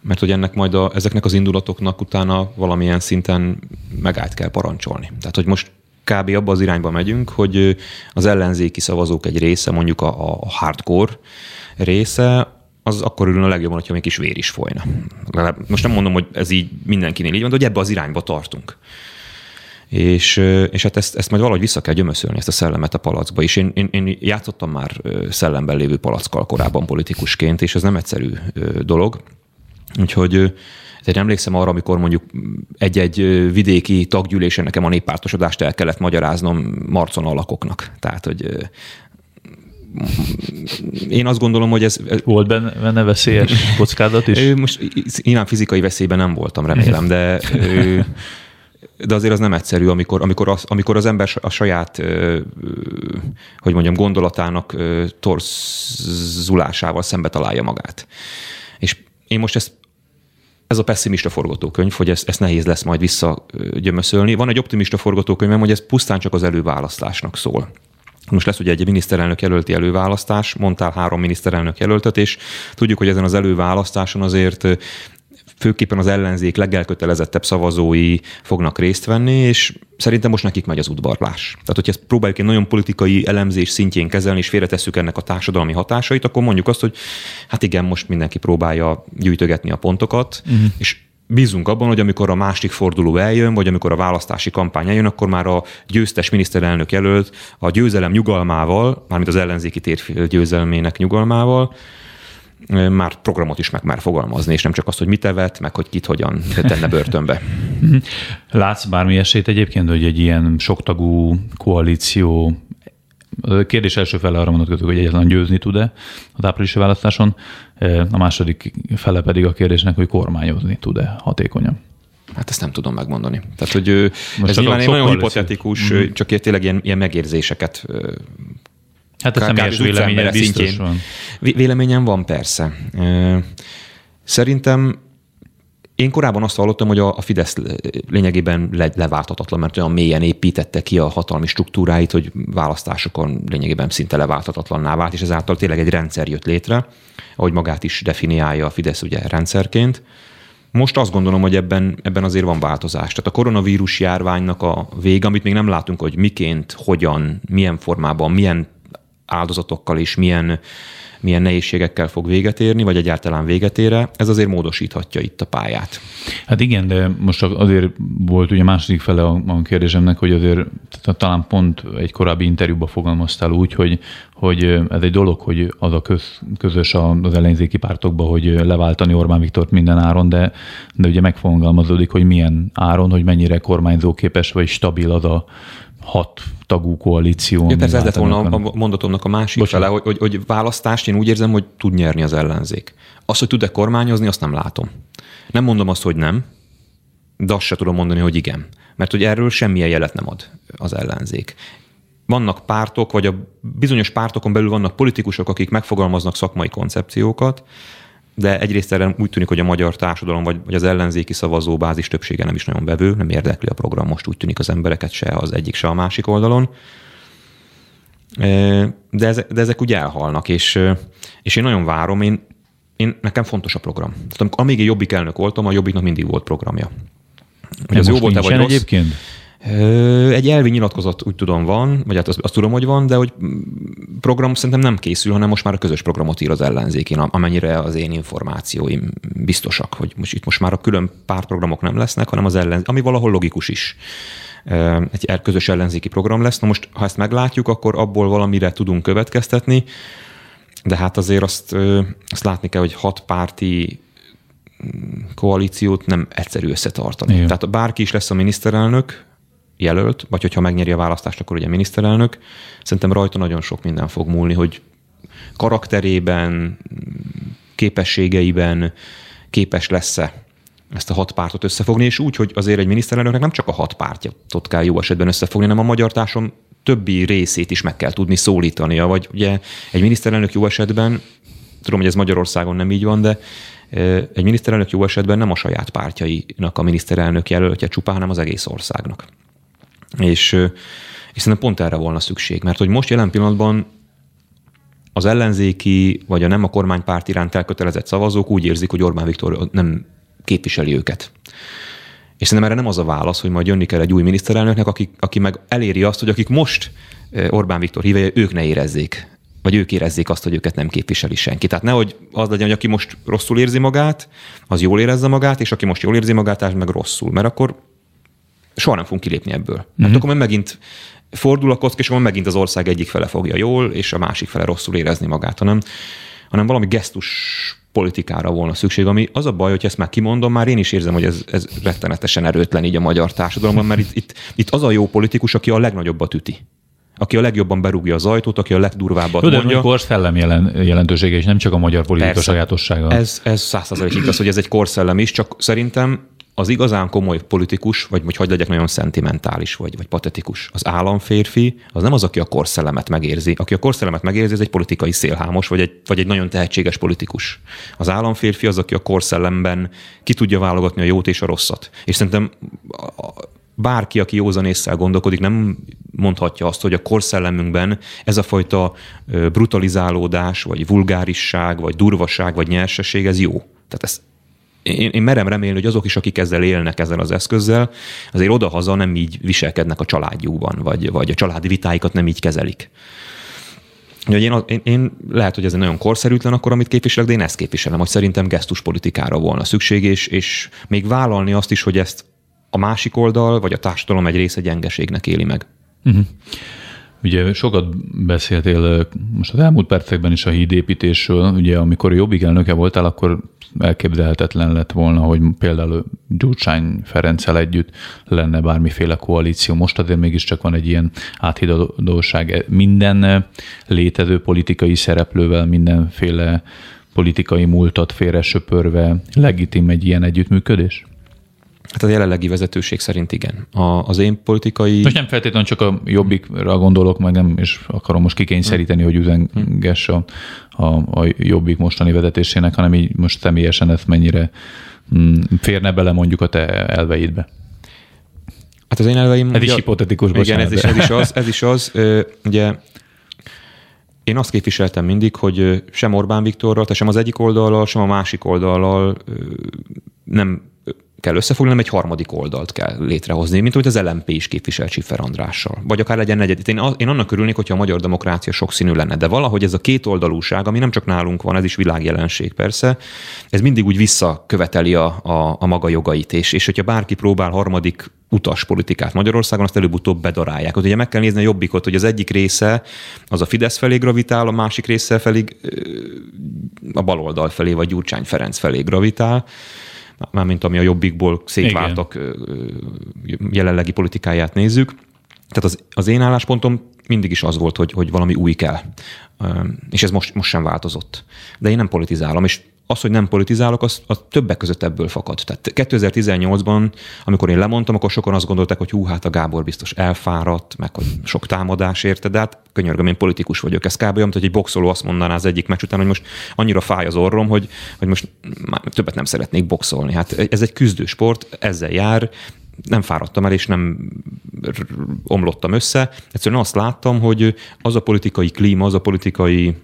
mert hogy ennek majd a, ezeknek az indulatoknak utána valamilyen szinten megállt kell parancsolni. Tehát, hogy most kb. abba az irányba megyünk, hogy az ellenzéki szavazók egy része, mondjuk a, a hardcore része, az akkor ülne a legjobban, hogyha még kis vér is folyna. Most nem mondom, hogy ez így mindenkinél így van, de hogy ebbe az irányba tartunk. És, és hát ezt, ezt majd valahogy vissza kell gyömöszölni, ezt a szellemet a palackba. És én, én, én játszottam már szellemben lévő palackkal korábban politikusként, és ez nem egyszerű dolog. Úgyhogy én emlékszem arra, amikor mondjuk egy-egy vidéki taggyűlésen nekem a néppártosodást el kellett magyaráznom marcon alakoknak. Tehát, hogy én azt gondolom, hogy ez... Volt benne veszélyes kockázat is? Most nyilván fizikai veszélyben nem voltam, remélem, de de azért az nem egyszerű, amikor, amikor, az, amikor az ember a saját, hogy mondjam, gondolatának torzulásával szembe találja magát. És én most ezt ez a pessimista forgatókönyv, hogy ezt, ezt nehéz lesz majd visszagyömöszölni. Van egy optimista forgatókönyvem, hogy ez pusztán csak az előválasztásnak szól. Most lesz ugye egy miniszterelnök jelölti előválasztás, mondtál három miniszterelnök jelöltet, és tudjuk, hogy ezen az előválasztáson azért főképpen az ellenzék legelkötelezettebb szavazói fognak részt venni, és szerintem most nekik megy az udvarlás. Tehát, hogyha ezt próbáljuk egy nagyon politikai elemzés szintjén kezelni, és félretesszük ennek a társadalmi hatásait, akkor mondjuk azt, hogy hát igen, most mindenki próbálja gyűjtögetni a pontokat, uh-huh. és bízunk abban, hogy amikor a másik forduló eljön, vagy amikor a választási kampány eljön, akkor már a győztes miniszterelnök jelölt a győzelem nyugalmával, mármint az ellenzéki térfél győzelmének nyugalmával, már programot is meg már fogalmazni, és nem csak azt, hogy mit evett, meg hogy kit hogyan tenne börtönbe. Látsz bármi esélyt egyébként, hogy egy ilyen soktagú koalíció a kérdés első fele arra vonatkozik, hogy egyetlen győzni tud-e az áprilisi választáson, a második fele pedig a kérdésnek, hogy kormányozni tud-e hatékonyan. Hát ezt nem tudom megmondani. Tehát, hogy Most ez nyilván nagyon hipotetikus, mm. csak tényleg ilyen, ilyen megérzéseket Hát a személyes véleménye biztos szintjén. van. Véleményem van, persze. Szerintem én korábban azt hallottam, hogy a Fidesz lényegében le, leváltatatlan, mert olyan mélyen építette ki a hatalmi struktúráit, hogy választásokon lényegében szinte leváltatatlanná vált, és ezáltal tényleg egy rendszer jött létre, ahogy magát is definiálja a Fidesz ugye rendszerként. Most azt gondolom, hogy ebben, ebben azért van változás. Tehát a koronavírus járványnak a vége, amit még nem látunk, hogy miként, hogyan, milyen formában, milyen áldozatokkal is milyen, milyen nehézségekkel fog véget érni, vagy egyáltalán véget ére, ez azért módosíthatja itt a pályát. Hát igen, de most azért volt ugye második fele a, a kérdésemnek, hogy azért talán pont egy korábbi interjúban fogalmaztál úgy, hogy, hogy ez egy dolog, hogy az a köz, közös az ellenzéki pártokban, hogy leváltani Orbán Viktort minden áron, de, de ugye megfogalmazódik, hogy milyen áron, hogy mennyire kormányzóképes vagy stabil az a hat tagú koalíció. Ja, persze ez lett volna a mondatomnak a másik Bocsánat. fele, hogy, hogy, hogy választást én úgy érzem, hogy tud nyerni az ellenzék. Azt, hogy tud-e kormányozni, azt nem látom. Nem mondom azt, hogy nem, de azt se tudom mondani, hogy igen. Mert hogy erről semmilyen jelet nem ad az ellenzék. Vannak pártok, vagy a bizonyos pártokon belül vannak politikusok, akik megfogalmaznak szakmai koncepciókat, de egyrészt erre úgy tűnik, hogy a magyar társadalom vagy, vagy az ellenzéki szavazóbázis többsége nem is nagyon vevő, nem érdekli a program most úgy tűnik az embereket se az egyik, se a másik oldalon. De, ezek, de ezek úgy elhalnak, és, és én nagyon várom, én, én, nekem fontos a program. Tehát amíg én jobbik elnök voltam, a jobbiknak mindig volt programja. Hogy az jó volt-e vagy rossz? egyébként? Egy elvi nyilatkozat úgy tudom van, vagy hát azt, azt tudom, hogy van, de hogy program szerintem nem készül, hanem most már a közös programot ír az ellenzékén, amennyire az én információim biztosak, hogy most itt most már a külön pártprogramok nem lesznek, hanem az ellenzék, ami valahol logikus is egy közös ellenzéki program lesz. Na most, ha ezt meglátjuk, akkor abból valamire tudunk következtetni, de hát azért azt, azt látni kell, hogy hat párti mm, koalíciót nem egyszerű összetartani. Igen. Tehát bárki is lesz a miniszterelnök, jelölt, vagy hogyha megnyeri a választást, akkor ugye miniszterelnök. Szerintem rajta nagyon sok minden fog múlni, hogy karakterében, képességeiben képes lesz-e ezt a hat pártot összefogni, és úgy, hogy azért egy miniszterelnöknek nem csak a hat pártot kell jó esetben összefogni, hanem a magyar társadalom többi részét is meg kell tudni szólítania, vagy ugye egy miniszterelnök jó esetben, tudom, hogy ez Magyarországon nem így van, de egy miniszterelnök jó esetben nem a saját pártjainak a miniszterelnök jelöltje csupán, hanem az egész országnak. És, és szerintem pont erre volna szükség, mert hogy most jelen pillanatban az ellenzéki, vagy a nem a kormánypárt iránt elkötelezett szavazók úgy érzik, hogy Orbán Viktor nem képviseli őket. És szerintem erre nem az a válasz, hogy majd jönni kell egy új miniszterelnöknek, aki, aki meg eléri azt, hogy akik most Orbán Viktor hívei, ők ne érezzék, vagy ők érezzék azt, hogy őket nem képviseli senki. Tehát nehogy az legyen, hogy aki most rosszul érzi magát, az jól érezze magát, és aki most jól érzi magát, az meg rosszul. Mert akkor soha nem fogunk kilépni ebből. Mm-hmm. Mert akkor megint fordul a kocka, és akkor megint az ország egyik fele fogja jól, és a másik fele rosszul érezni magát, hanem, hanem valami gesztus politikára volna szükség, ami az a baj, hogy ezt már kimondom, már én is érzem, hogy ez, ez rettenetesen erőtlen így a magyar társadalomban, mert itt, itt, itt az a jó politikus, aki a legnagyobbat üti aki a legjobban berúgja az ajtót, aki a legdurvábbat Tudod, mondja. De korszellem jelen, jelentősége, és nem csak a magyar politika Persze. sajátossága. Ez, ez százszerzalékig igaz, hogy ez egy korszellem is, csak szerintem az igazán komoly politikus, vagy hogy legyek nagyon szentimentális, vagy, vagy patetikus, az államférfi, az nem az, aki a korszellemet megérzi. Aki a korszellemet megérzi, ez egy politikai szélhámos, vagy egy, vagy egy nagyon tehetséges politikus. Az államférfi az, aki a korszellemben ki tudja válogatni a jót és a rosszat. És szerintem bárki, aki józan észsel gondolkodik, nem mondhatja azt, hogy a korszellemünkben ez a fajta brutalizálódás, vagy vulgárisság, vagy durvaság, vagy nyersesség, ez jó. Tehát ezt én, én merem remélni, hogy azok is, akik ezzel élnek ezzel az eszközzel, azért odahaza nem így viselkednek a családjukban, vagy, vagy a családi vitáikat nem így kezelik. Úgyhogy én, én, én lehet, hogy ez nagyon korszerűtlen akkor, amit képviselek, de én ezt képviselem, hogy szerintem gesztuspolitikára volna szükség, és, és még vállalni azt is, hogy ezt a másik oldal, vagy a társadalom egy része gyengeségnek éli meg. Uh-huh. Ugye sokat beszéltél most az elmúlt percekben is a hídépítésről, ugye amikor a Jobbik elnöke voltál, akkor elképzelhetetlen lett volna, hogy például Gyurcsány Ferenccel együtt lenne bármiféle koalíció. Most azért mégiscsak van egy ilyen áthidalóság. Minden létező politikai szereplővel, mindenféle politikai múltat félre söpörve legitim egy ilyen együttműködés? Hát a jelenlegi vezetőség szerint igen. A, az én politikai... Most nem feltétlenül csak a jobbikra gondolok, meg nem, és akarom most kikényszeríteni, hogy üzengess a, a, a jobbik mostani vezetésének, hanem így most személyesen ezt mennyire mm, férne bele mondjuk a te elveidbe. Hát az én elveim... Ez is hipotetikus, Igen, ez is, ez is az. Ez is az ugye én azt képviseltem mindig, hogy sem Orbán Viktorral, sem az egyik oldallal, sem a másik oldallal nem kell összefogni, hanem egy harmadik oldalt kell létrehozni, mint hogy az LMP is képvisel Csiffer Andrással. Vagy akár legyen negyedik. Én, én annak örülnék, hogyha a magyar demokrácia sokszínű lenne, de valahogy ez a két oldalúság, ami nem csak nálunk van, ez is világjelenség persze, ez mindig úgy visszaköveteli a, a, a maga jogait, és, és hogyha bárki próbál harmadik utas politikát Magyarországon, azt előbb-utóbb bedarálják. Ott ugye meg kell nézni a jobbikot, hogy az egyik része az a Fidesz felé gravitál, a másik része felé a baloldal felé, vagy Gyurcsány Ferenc felé gravitál mármint ami a jobbikból szétváltak Igen. jelenlegi politikáját nézzük. Tehát az, az én álláspontom mindig is az volt, hogy, hogy valami új kell. És ez most, most sem változott. De én nem politizálom, és az, hogy nem politizálok, az, az többek között ebből fakad. Tehát 2018-ban, amikor én lemondtam, akkor sokan azt gondolták, hogy hú, hát a Gábor biztos elfáradt, meg hogy sok támadás érte, de hát könyörgöm, én politikus vagyok. Ez kb. olyan, hogy egy boxoló azt mondaná az egyik meccs után, hogy most annyira fáj az orrom, hogy, hogy most már többet nem szeretnék boxolni. Hát ez egy küzdősport, ezzel jár, nem fáradtam el, és nem omlottam össze. Egyszerűen azt láttam, hogy az a politikai klíma, az a politikai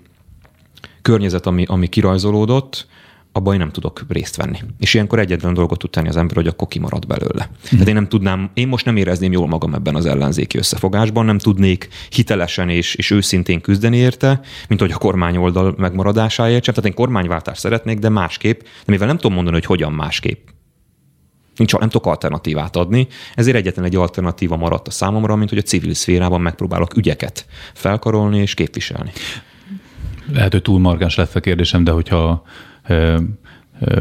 környezet, ami, ami kirajzolódott, abban én nem tudok részt venni. És ilyenkor egyetlen dolgot tud tenni az ember, hogy akkor kimarad belőle. Hmm. Tehát én nem tudnám, én most nem érezném jól magam ebben az ellenzéki összefogásban, nem tudnék hitelesen és, és őszintén küzdeni érte, mint hogy a kormány oldal megmaradásáért sem. Tehát én kormányváltást szeretnék, de másképp, de mivel nem tudom mondani, hogy hogyan másképp, nincs, nem tudok alternatívát adni, ezért egyetlen egy alternatíva maradt a számomra, mint hogy a civil szférában megpróbálok ügyeket felkarolni és képviselni. Lehet, hogy túl margáns lett a kérdésem, de hogyha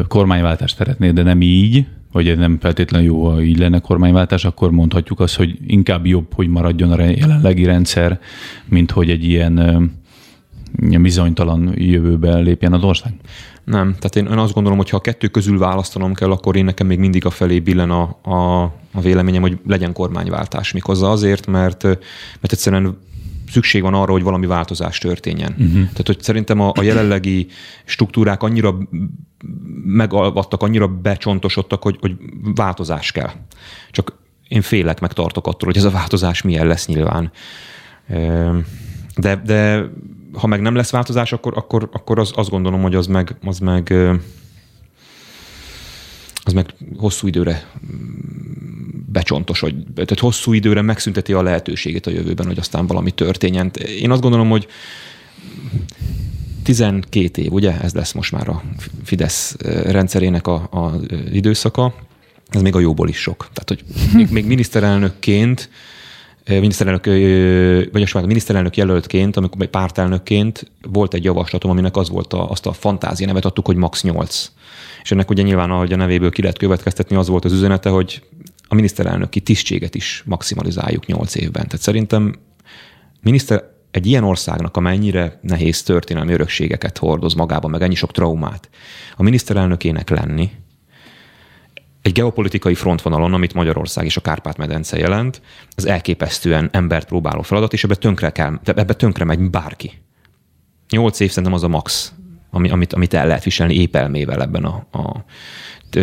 kormányváltást szeretnéd, de nem így, vagy nem feltétlenül jó, ha így lenne kormányváltás, akkor mondhatjuk azt, hogy inkább jobb, hogy maradjon a jelenlegi rendszer, mint hogy egy ilyen, ilyen bizonytalan jövőbe lépjen az ország? Nem, tehát én, én azt gondolom, hogy ha a kettő közül választanom kell, akkor én nekem még mindig a felé billen a, a, a véleményem, hogy legyen kormányváltás. Miközben azért, mert, mert egyszerűen szükség van arra, hogy valami változás történjen. Uh-huh. Tehát, hogy szerintem a, a jelenlegi struktúrák annyira megalvattak, annyira becsontosodtak, hogy, hogy változás kell. Csak én félek, meg tartok attól, hogy ez a változás milyen lesz nyilván. De, de ha meg nem lesz változás, akkor, akkor, akkor az, azt gondolom, hogy az meg, az meg az meg hosszú időre becsontos, hogy tehát hosszú időre megszünteti a lehetőségét a jövőben, hogy aztán valami történjen. Én azt gondolom, hogy 12 év, ugye, ez lesz most már a Fidesz rendszerének a időszaka, ez még a jóból is sok. Tehát, hogy még, még miniszterelnökként miniszterelnök, vagy a miniszterelnök jelöltként, amikor pártelnökként volt egy javaslatom, aminek az volt a, azt a fantázia nevet adtuk, hogy max 8. És ennek ugye nyilván, ahogy a nevéből ki lehet következtetni, az volt az üzenete, hogy a miniszterelnöki tisztséget is maximalizáljuk 8 évben. Tehát szerintem miniszter, egy ilyen országnak, amennyire nehéz történelmi örökségeket hordoz magában, meg ennyi sok traumát, a miniszterelnökének lenni, egy geopolitikai frontvonalon, amit Magyarország és a Kárpát-medence jelent, az elképesztően embert próbáló feladat, és ebbe tönkre, kell, ebbe tönkre megy bárki. Nyolc év szerintem az a max, amit, amit el lehet viselni épp elmével ebben a, a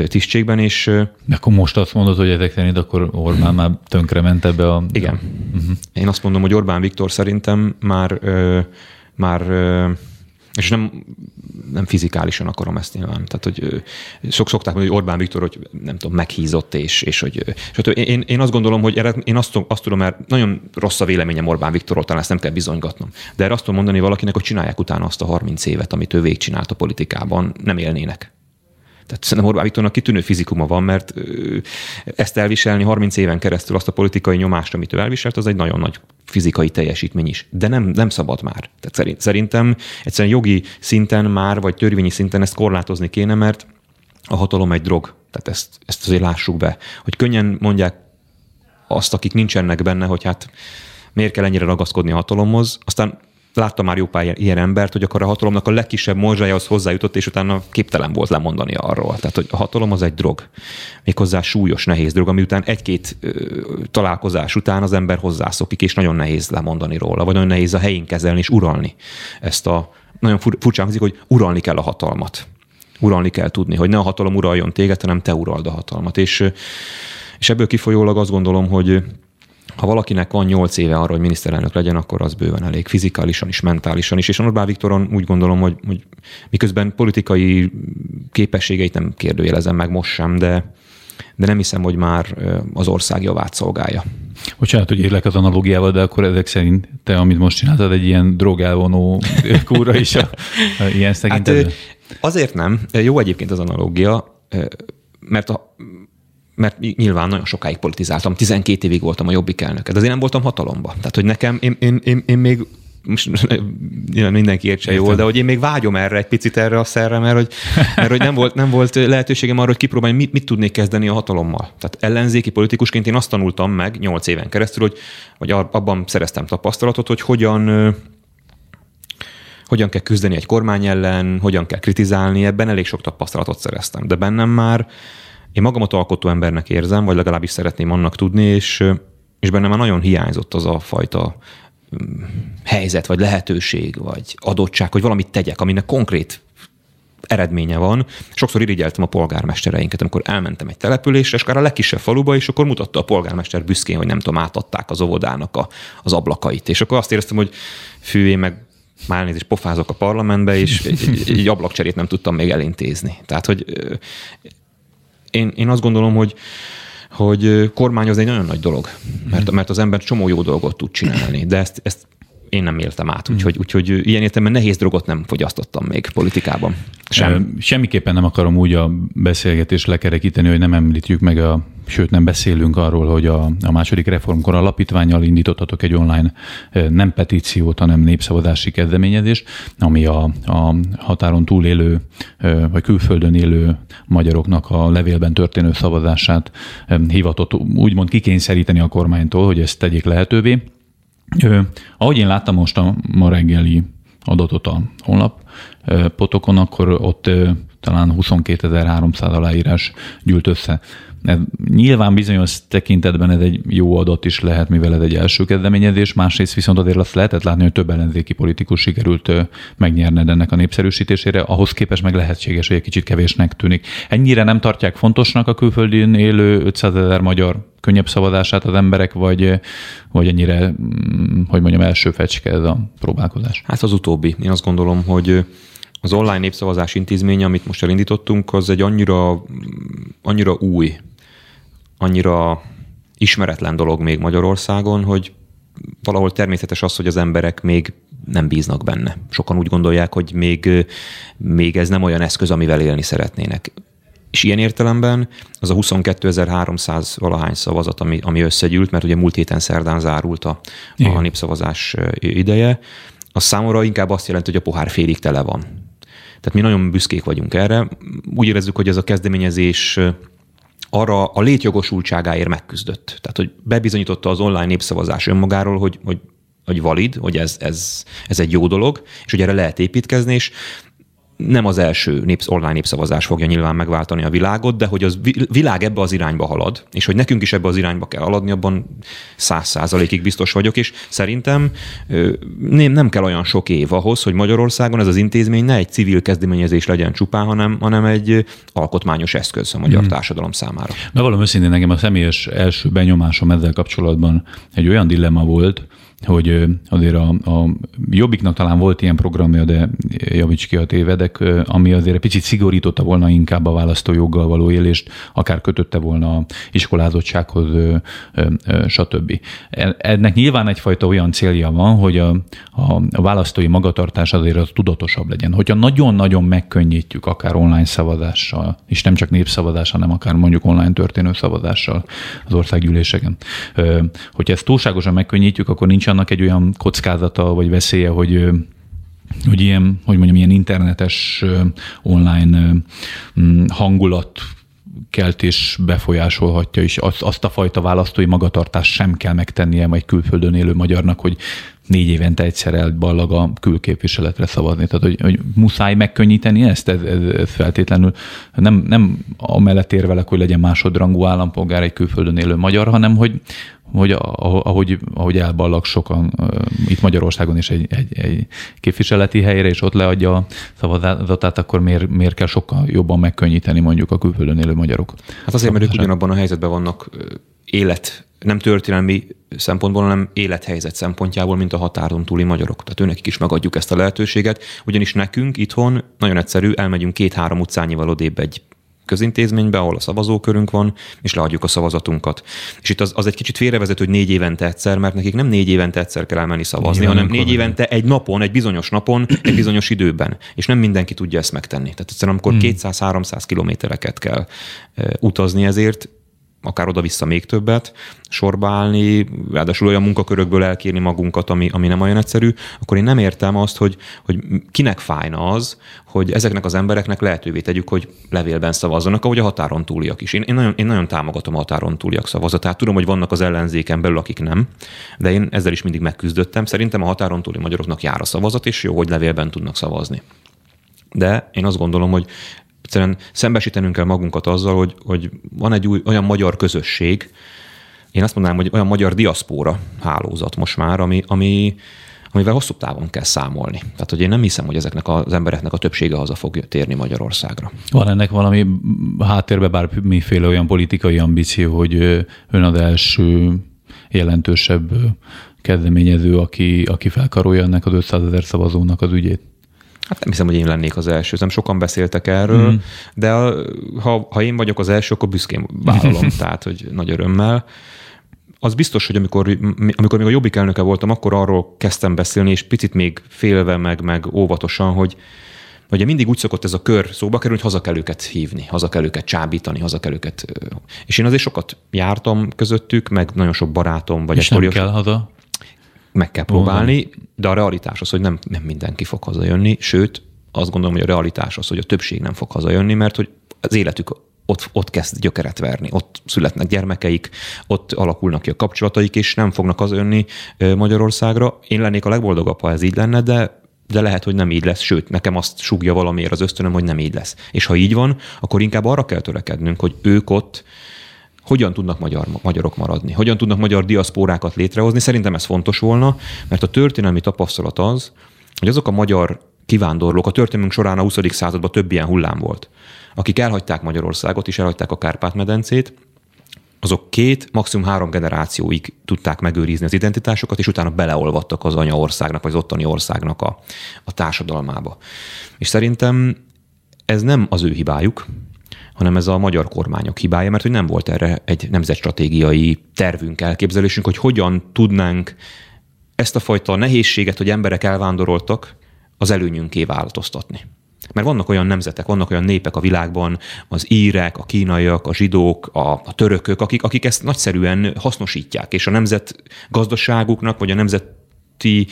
tisztségben, és... De akkor most azt mondod, hogy ezek szerint akkor Orbán már tönkre ment ebbe a... Igen. Uh-huh. Én azt mondom, hogy Orbán Viktor szerintem már, már és nem, nem fizikálisan akarom ezt nyilván. Tehát, hogy sok szokták mondani, hogy Orbán Viktor, hogy nem tudom, meghízott, és, és hogy és én, én, azt gondolom, hogy erre, én azt, azt tudom, mert nagyon rossz a véleményem Orbán Viktorról, talán ezt nem kell bizonygatnom. De erre azt tudom mondani valakinek, hogy csinálják utána azt a 30 évet, amit ő végigcsinált a politikában, nem élnének. Tehát szerintem Orbán Viktornak kitűnő fizikuma van, mert ezt elviselni 30 éven keresztül azt a politikai nyomást, amit ő elviselt, az egy nagyon nagy fizikai teljesítmény is. De nem, nem szabad már. Tehát szerintem egyszerűen jogi szinten már, vagy törvényi szinten ezt korlátozni kéne, mert a hatalom egy drog. Tehát ezt, ezt azért lássuk be. Hogy könnyen mondják azt, akik nincsenek benne, hogy hát miért kell ennyire ragaszkodni a hatalomhoz, aztán láttam már jó pár ilyen embert, hogy akkor a hatalomnak a legkisebb morzsájához hozzájutott, és utána képtelen volt lemondani arról. Tehát, hogy a hatalom az egy drog. Méghozzá súlyos, nehéz drog, ami után egy-két ö, találkozás után az ember hozzászokik, és nagyon nehéz lemondani róla, vagy nagyon nehéz a helyén kezelni és uralni ezt a nagyon fur, furcsán hangzik, hogy uralni kell a hatalmat. Uralni kell tudni, hogy ne a hatalom uraljon téged, hanem te urald a hatalmat. És, és ebből kifolyólag azt gondolom, hogy ha valakinek van nyolc éve arra, hogy miniszterelnök legyen, akkor az bőven elég fizikálisan is, mentálisan is. És Orbán Viktoron úgy gondolom, hogy, hogy miközben politikai képességeit nem kérdőjelezem meg most sem, de, de nem hiszem, hogy már az ország javát szolgálja. Bocsánat, hogy érlek az analógiával, de akkor ezek szerint te, amit most csináltad, egy ilyen drogálvonó kúra is a, a ilyen Hát, azért nem. Jó egyébként az analógia, mert a, mert nyilván nagyon sokáig politizáltam, 12 évig voltam a jobbik elnöke, de azért nem voltam hatalomba. Tehát, hogy nekem, én, én, én, én még most mindenki értse jól, de hogy én még vágyom erre egy picit erre a szerre, mert hogy, mert hogy nem, volt, nem volt lehetőségem arra, hogy kipróbálni, mit, mit tudnék kezdeni a hatalommal. Tehát ellenzéki politikusként én azt tanultam meg nyolc éven keresztül, hogy, hogy abban szereztem tapasztalatot, hogy hogyan hogyan kell küzdeni egy kormány ellen, hogyan kell kritizálni, ebben elég sok tapasztalatot szereztem. De bennem már én magamat alkotó embernek érzem, vagy legalábbis szeretném annak tudni, és, és bennem már nagyon hiányzott az a fajta mm, helyzet, vagy lehetőség, vagy adottság, hogy valamit tegyek, aminek konkrét eredménye van. Sokszor irigyeltem a polgármestereinket, amikor elmentem egy településre, és akár a legkisebb faluba, és akkor mutatta a polgármester büszkén, hogy nem tudom, átadták az óvodának a, az ablakait. És akkor azt éreztem, hogy fű, én meg már is pofázok a parlamentbe, és egy, egy ablakcserét nem tudtam még elintézni. Tehát, hogy én, én azt gondolom, hogy hogy kormányozni egy nagyon nagy dolog, mert, mert az ember csomó jó dolgot tud csinálni, de ezt, ezt én nem éltem át, úgyhogy, úgyhogy ilyen értelemben nehéz drogot nem fogyasztottam még politikában. Sem. Semmiképpen nem akarom úgy a beszélgetést lekerekíteni, hogy nem említjük meg a sőt nem beszélünk arról, hogy a, a második reformkor alapítványjal indítottatok egy online nem petíciót, hanem népszavazási kezdeményezést, ami a, a határon túl élő, vagy külföldön élő magyaroknak a levélben történő szavazását hivatott úgymond kikényszeríteni a kormánytól, hogy ezt tegyék lehetővé. Ahogy én láttam most a ma reggeli adatot a honlap potokon, akkor ott talán 22.300 aláírás gyűlt össze. Nyilván bizonyos tekintetben ez egy jó adat is lehet, mivel ez egy első kezdeményezés, másrészt viszont azért azt lehetett látni, hogy több ellenzéki politikus sikerült megnyerned ennek a népszerűsítésére, ahhoz képest meg lehetséges, hogy egy kicsit kevésnek tűnik. Ennyire nem tartják fontosnak a külföldön élő 500 ezer magyar könnyebb szavazását az emberek, vagy, vagy ennyire, mm, hogy mondjam, első fecske ez a próbálkozás? Hát az utóbbi. Én azt gondolom, hogy az online népszavazás intézménye, amit most elindítottunk, az egy annyira, annyira új annyira ismeretlen dolog még Magyarországon, hogy valahol természetes az, hogy az emberek még nem bíznak benne. Sokan úgy gondolják, hogy még, még ez nem olyan eszköz, amivel élni szeretnének. És ilyen értelemben az a 22.300 valahány szavazat, ami, ami összegyűlt, mert ugye múlt héten szerdán zárult a, a népszavazás ideje, az számomra inkább azt jelenti, hogy a pohár félig tele van. Tehát mi nagyon büszkék vagyunk erre. Úgy érezzük, hogy ez a kezdeményezés arra a létjogosultságáért megküzdött. Tehát, hogy bebizonyította az online népszavazás önmagáról, hogy, hogy hogy valid, hogy ez, ez, ez egy jó dolog, és hogy erre lehet építkezni, és nem az első népsz, online népszavazás fogja nyilván megváltani a világot, de hogy az világ ebbe az irányba halad, és hogy nekünk is ebbe az irányba kell haladni, abban száz százalékig biztos vagyok, és szerintem nem, nem kell olyan sok év ahhoz, hogy Magyarországon ez az intézmény ne egy civil kezdeményezés legyen csupán, hanem, hanem egy alkotmányos eszköz a magyar hmm. társadalom számára. valami őszintén nekem a személyes első benyomásom ezzel kapcsolatban egy olyan dilemma volt, hogy azért a, a Jobbiknak talán volt ilyen programja, de javíts ki a tévedek, ami azért egy picit szigorította volna inkább a választójoggal való élést, akár kötötte volna iskolázottsághoz, stb. E, ennek nyilván egyfajta olyan célja van, hogy a, a választói magatartás azért az tudatosabb legyen. Hogyha nagyon-nagyon megkönnyítjük, akár online szavazással, és nem csak népszavazással, hanem akár mondjuk online történő szavazással az országgyűléseken. Hogyha ezt túlságosan megkönnyítjük, akkor nincs annak egy olyan kockázata vagy veszélye, hogy hogy ilyen, hogy mondjam, ilyen internetes online hangulat keltés befolyásolhatja, és azt, azt a fajta választói magatartást sem kell megtennie majd külföldön élő magyarnak, hogy négy évente egyszer elballag a külképviseletre szavazni. Tehát, hogy, hogy muszáj megkönnyíteni ezt, ez, ez, ez feltétlenül nem, nem amellett érvelek, hogy legyen másodrangú állampolgár egy külföldön élő magyar, hanem hogy, hogy ahogy, ahogy elballag sokan itt Magyarországon is egy, egy, egy képviseleti helyre, és ott leadja a szavazatát, akkor miért, miért kell sokkal jobban megkönnyíteni mondjuk a külföldön élő magyarok? Hát azért, mert ők ugyanabban a helyzetben vannak élet, nem történelmi szempontból, hanem élethelyzet szempontjából, mint a határon túli magyarok. Tehát őnek is megadjuk ezt a lehetőséget, ugyanis nekünk itthon nagyon egyszerű, elmegyünk két-három utcányival odébb egy közintézménybe, ahol a szavazókörünk van, és leadjuk a szavazatunkat. És itt az, az egy kicsit félrevezető, hogy négy évente egyszer, mert nekik nem négy évente egyszer kell elmenni szavazni, Nyilván hanem négy évente egy napon, egy bizonyos napon, egy bizonyos időben. És nem mindenki tudja ezt megtenni. Tehát egyszerűen, amikor hmm. 200-300 kilométereket kell utazni ezért, akár oda-vissza még többet, sorba állni, ráadásul olyan munkakörökből elkérni magunkat, ami, ami nem olyan egyszerű, akkor én nem értem azt, hogy, hogy kinek fájna az, hogy ezeknek az embereknek lehetővé tegyük, hogy levélben szavazzanak, ahogy a határon túliak is. Én, én, nagyon, én nagyon támogatom a határon túliak szavazatát. Tudom, hogy vannak az ellenzéken belül, akik nem, de én ezzel is mindig megküzdöttem. Szerintem a határon túli magyaroknak jár a szavazat, és jó, hogy levélben tudnak szavazni. De én azt gondolom, hogy egyszerűen szembesítenünk kell magunkat azzal, hogy, hogy van egy új, olyan magyar közösség, én azt mondanám, hogy olyan magyar diaszpóra hálózat most már, ami, ami, amivel hosszú távon kell számolni. Tehát, hogy én nem hiszem, hogy ezeknek az embereknek a többsége haza fog térni Magyarországra. Van ennek valami háttérben bármiféle olyan politikai ambíció, hogy ön az első jelentősebb kezdeményező, aki, aki felkarolja ennek az 500 ezer szavazónak az ügyét? Hát nem hiszem, hogy én lennék az első, nem sokan beszéltek erről, mm. de ha, ha én vagyok az első, akkor büszkén vállalom, tehát, hogy nagy örömmel. Az biztos, hogy amikor, amikor még a Jobbik elnöke voltam, akkor arról kezdtem beszélni, és picit még félve, meg, meg óvatosan, hogy Ugye mindig úgy szokott ez a kör szóba kerülni, hogy haza kell őket hívni, haza kell őket csábítani, haza kell őket... És én azért sokat jártam közöttük, meg nagyon sok barátom. Vagy és nem kell haza? Meg kell próbálni, de a realitás az, hogy nem, nem mindenki fog hazajönni, sőt, azt gondolom, hogy a realitás az, hogy a többség nem fog hazajönni, mert hogy az életük ott, ott kezd gyökeret verni, ott születnek gyermekeik, ott alakulnak ki a kapcsolataik, és nem fognak hazajönni Magyarországra. Én lennék a legboldogabb, ha ez így lenne, de de lehet, hogy nem így lesz, sőt, nekem azt sugja valamiért az ösztönöm, hogy nem így lesz. És ha így van, akkor inkább arra kell törekednünk, hogy ők ott hogyan tudnak magyar, magyarok maradni, hogyan tudnak magyar diaszpórákat létrehozni. Szerintem ez fontos volna, mert a történelmi tapasztalat az, hogy azok a magyar kivándorlók, a történelmünk során a 20. században több ilyen hullám volt, akik elhagyták Magyarországot és elhagyták a Kárpát-medencét, azok két, maximum három generációig tudták megőrizni az identitásokat, és utána beleolvadtak az anyaországnak, vagy az ottani országnak a, a társadalmába. És szerintem ez nem az ő hibájuk, hanem ez a magyar kormányok hibája, mert hogy nem volt erre egy nemzetstratégiai tervünk, elképzelésünk, hogy hogyan tudnánk ezt a fajta nehézséget, hogy emberek elvándoroltak, az előnyünké változtatni. Mert vannak olyan nemzetek, vannak olyan népek a világban, az írek, a kínaiak, a zsidók, a, a törökök, akik, akik ezt nagyszerűen hasznosítják, és a nemzet gazdaságuknak, vagy a nemzet ti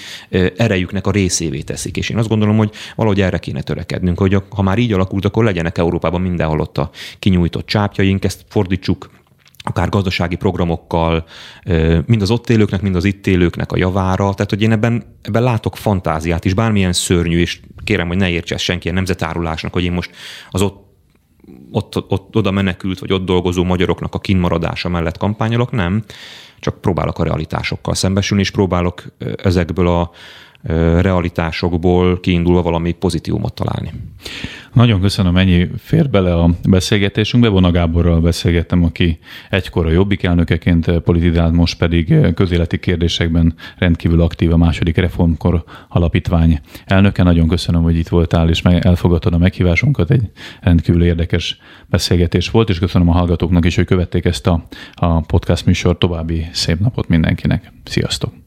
erejüknek a részévé teszik. És én azt gondolom, hogy valahogy erre kéne törekednünk, hogy ha már így alakult, akkor legyenek Európában mindenhol ott a kinyújtott csápjaink, ezt fordítsuk akár gazdasági programokkal, mind az ott élőknek, mind az itt élőknek a javára. Tehát, hogy én ebben, ebben látok fantáziát is, bármilyen szörnyű, és kérem, hogy ne értse senki a nemzetárulásnak, hogy én most az ott ott, ott, oda menekült, vagy ott dolgozó magyaroknak a kinmaradása mellett kampányolok, nem csak próbálok a realitásokkal szembesülni, és próbálok ezekből a realitásokból kiindulva valami pozitívumot találni. Nagyon köszönöm, ennyi fér bele a beszélgetésünkbe. Vona Gáborral beszélgettem, aki egykor a Jobbik elnökeként politizált, most pedig közéleti kérdésekben rendkívül aktív a második reformkor alapítvány elnöke. Nagyon köszönöm, hogy itt voltál, és elfogadtad a meghívásunkat. Egy rendkívül érdekes beszélgetés volt, és köszönöm a hallgatóknak is, hogy követték ezt a, a podcast műsor. További szép napot mindenkinek. Sziasztok!